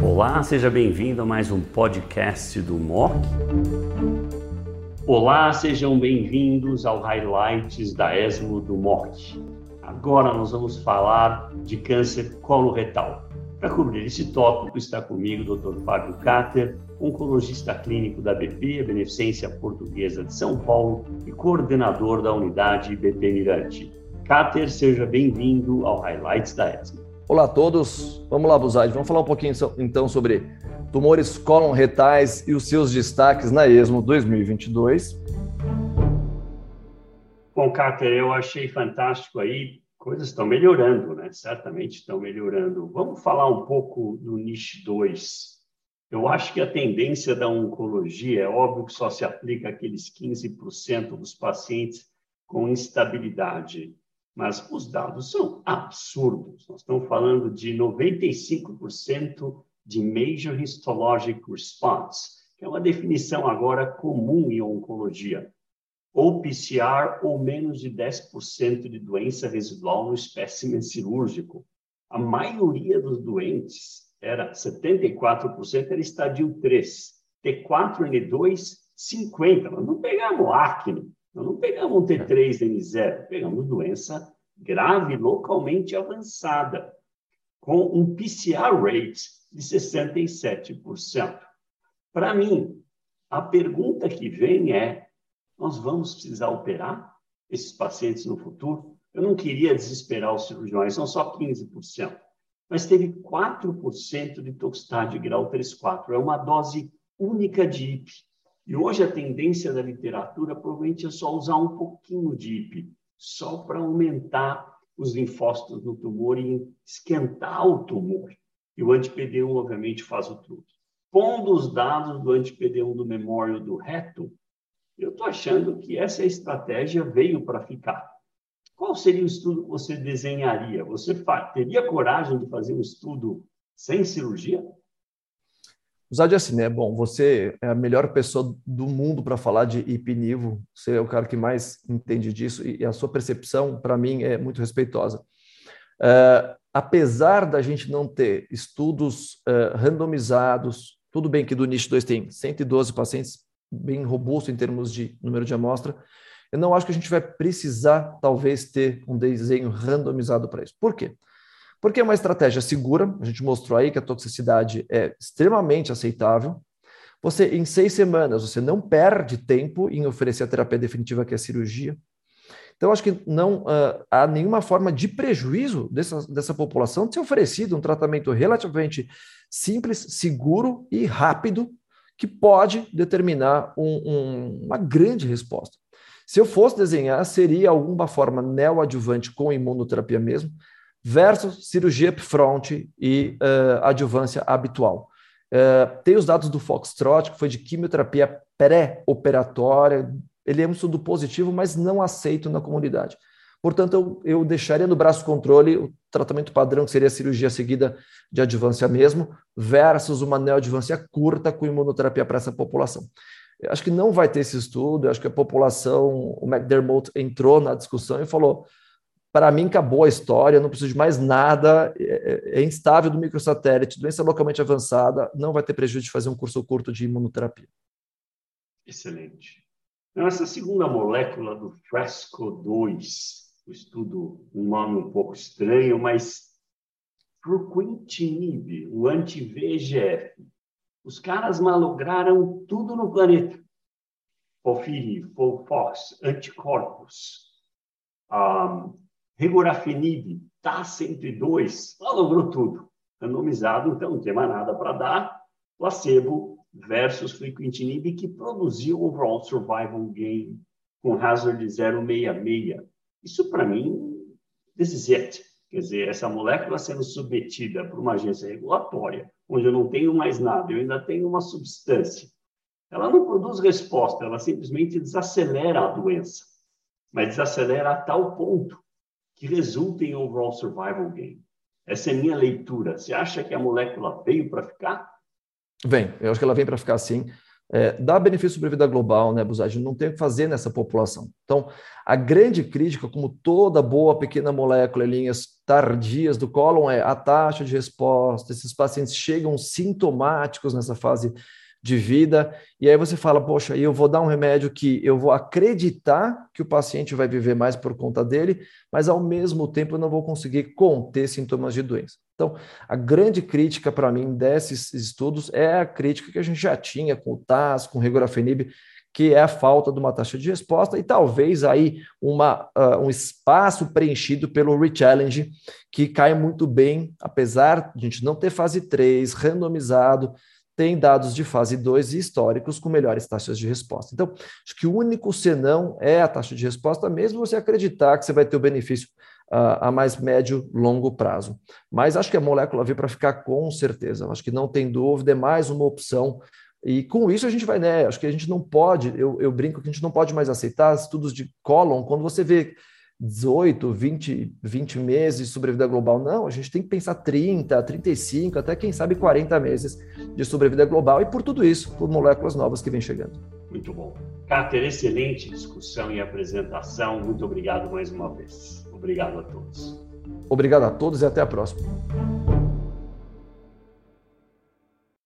Olá, seja bem-vindo a mais um podcast do MOC. Olá, sejam bem-vindos ao Highlights da ESMO do MOC. Agora nós vamos falar de câncer coloretal. Para cobrir esse tópico está comigo o Dr. Fábio Cater, oncologista clínico da BP, Beneficência Portuguesa de São Paulo e coordenador da unidade BP Mirante. Cater, seja bem-vindo ao Highlights da ESMO. Olá a todos, vamos lá, Buzaide, vamos falar um pouquinho então sobre tumores colon-retais e os seus destaques na ESMO 2022. Bom, Cáter, eu achei fantástico aí, coisas estão melhorando, né? Certamente estão melhorando. Vamos falar um pouco do NICH 2. Eu acho que a tendência da oncologia é óbvio que só se aplica àqueles 15% dos pacientes com instabilidade mas os dados são absurdos. Nós estamos falando de 95% de Major Histologic Response, que é uma definição agora comum em oncologia, ou PCR ou menos de 10% de doença residual no espécimen cirúrgico. A maioria dos doentes, era 74%, era estadio 3. T4N2, 50%. Nós não pegamos acne, nós não pegamos um T3N0, pegamos doença grave localmente avançada, com um PCR rate de 67%. Para mim, a pergunta que vem é: nós vamos precisar operar esses pacientes no futuro? Eu não queria desesperar os cirurgiões, são só 15%, mas teve 4% de toxicidade grau 3-4, é uma dose única de IP. E hoje a tendência da literatura provavelmente é só usar um pouquinho de IP, só para aumentar os linfócitos no tumor e esquentar o tumor. E o anti-PD1, obviamente, faz o truque. Pondo os dados do anti-PD1 do memório do reto, eu estou achando que essa estratégia veio para ficar. Qual seria o estudo que você desenharia? Você teria coragem de fazer um estudo sem cirurgia? Usar de assim, né? Bom, você é a melhor pessoa do mundo para falar de hipnivo, você é o cara que mais entende disso e a sua percepção, para mim, é muito respeitosa. Uh, apesar da gente não ter estudos uh, randomizados, tudo bem que do NISH 2 tem 112 pacientes, bem robusto em termos de número de amostra, eu não acho que a gente vai precisar, talvez, ter um desenho randomizado para isso. Por quê? Porque é uma estratégia segura, a gente mostrou aí que a toxicidade é extremamente aceitável. Você, em seis semanas, você não perde tempo em oferecer a terapia definitiva, que é a cirurgia. Então, acho que não uh, há nenhuma forma de prejuízo dessa, dessa população de ser oferecido um tratamento relativamente simples, seguro e rápido, que pode determinar um, um, uma grande resposta. Se eu fosse desenhar, seria alguma forma neoadjuvante com imunoterapia mesmo, versus cirurgia upfront e uh, adjuvância habitual. Uh, tem os dados do Foxtrot, que foi de quimioterapia pré-operatória. Ele é um estudo positivo, mas não aceito na comunidade. Portanto, eu, eu deixaria no braço controle o tratamento padrão, que seria a cirurgia seguida de adjuvância mesmo, versus uma neoadjuvância curta com imunoterapia para essa população. Eu acho que não vai ter esse estudo, acho que a população, o McDermott entrou na discussão e falou: para mim acabou a história, não preciso de mais nada, é, é, é, instável do microsatélite, doença localmente avançada, não vai ter prejuízo de fazer um curso curto de imunoterapia. Excelente. Então, essa segunda molécula do FRESCO2, o estudo, um nome um pouco estranho, mas fruquintinib, o anti-VEGF. Os caras malograram tudo no planeta. Porfiri, Fox, anticorpos. Um, Regorafenib, TAS-102, ela logrou tudo. Randomizado, então não tem mais nada para dar. Placebo versus frequentinib, que produziu overall survival gain com hazard de 0,66. Isso, para mim, this is it. Quer dizer, essa molécula sendo submetida por uma agência regulatória, onde eu não tenho mais nada, eu ainda tenho uma substância. Ela não produz resposta, ela simplesmente desacelera a doença. Mas desacelera a tal ponto que resulta em overall survival gain. Essa é a minha leitura. Você acha que a molécula veio para ficar? Vem, eu acho que ela vem para ficar sim. É, dá benefício para a vida global, né, Buzagem? Não tem o que fazer nessa população. Então, a grande crítica, como toda boa pequena molécula em linhas tardias do cólon é a taxa de resposta, esses pacientes chegam sintomáticos nessa fase de vida, e aí você fala, poxa, eu vou dar um remédio que eu vou acreditar que o paciente vai viver mais por conta dele, mas ao mesmo tempo eu não vou conseguir conter sintomas de doença. Então, a grande crítica para mim desses estudos é a crítica que a gente já tinha com o TAS, com o regorafenib, que é a falta de uma taxa de resposta e talvez aí uma, uh, um espaço preenchido pelo rechallenge, que cai muito bem, apesar de a gente não ter fase 3, randomizado, tem dados de fase 2 e históricos com melhores taxas de resposta. Então, acho que o único senão é a taxa de resposta, mesmo você acreditar que você vai ter o benefício uh, a mais médio, longo prazo. Mas acho que a molécula veio para ficar com certeza. Acho que não tem dúvida, é mais uma opção. E com isso a gente vai, né? Acho que a gente não pode, eu, eu brinco que a gente não pode mais aceitar estudos de cólon quando você vê 18, 20, 20 meses de sobrevida global. Não, a gente tem que pensar 30, 35, até quem sabe 40 meses de sobrevida global e por tudo isso, por moléculas novas que vêm chegando. Muito bom. Cáter, excelente discussão e apresentação. Muito obrigado mais uma vez. Obrigado a todos. Obrigado a todos e até a próxima.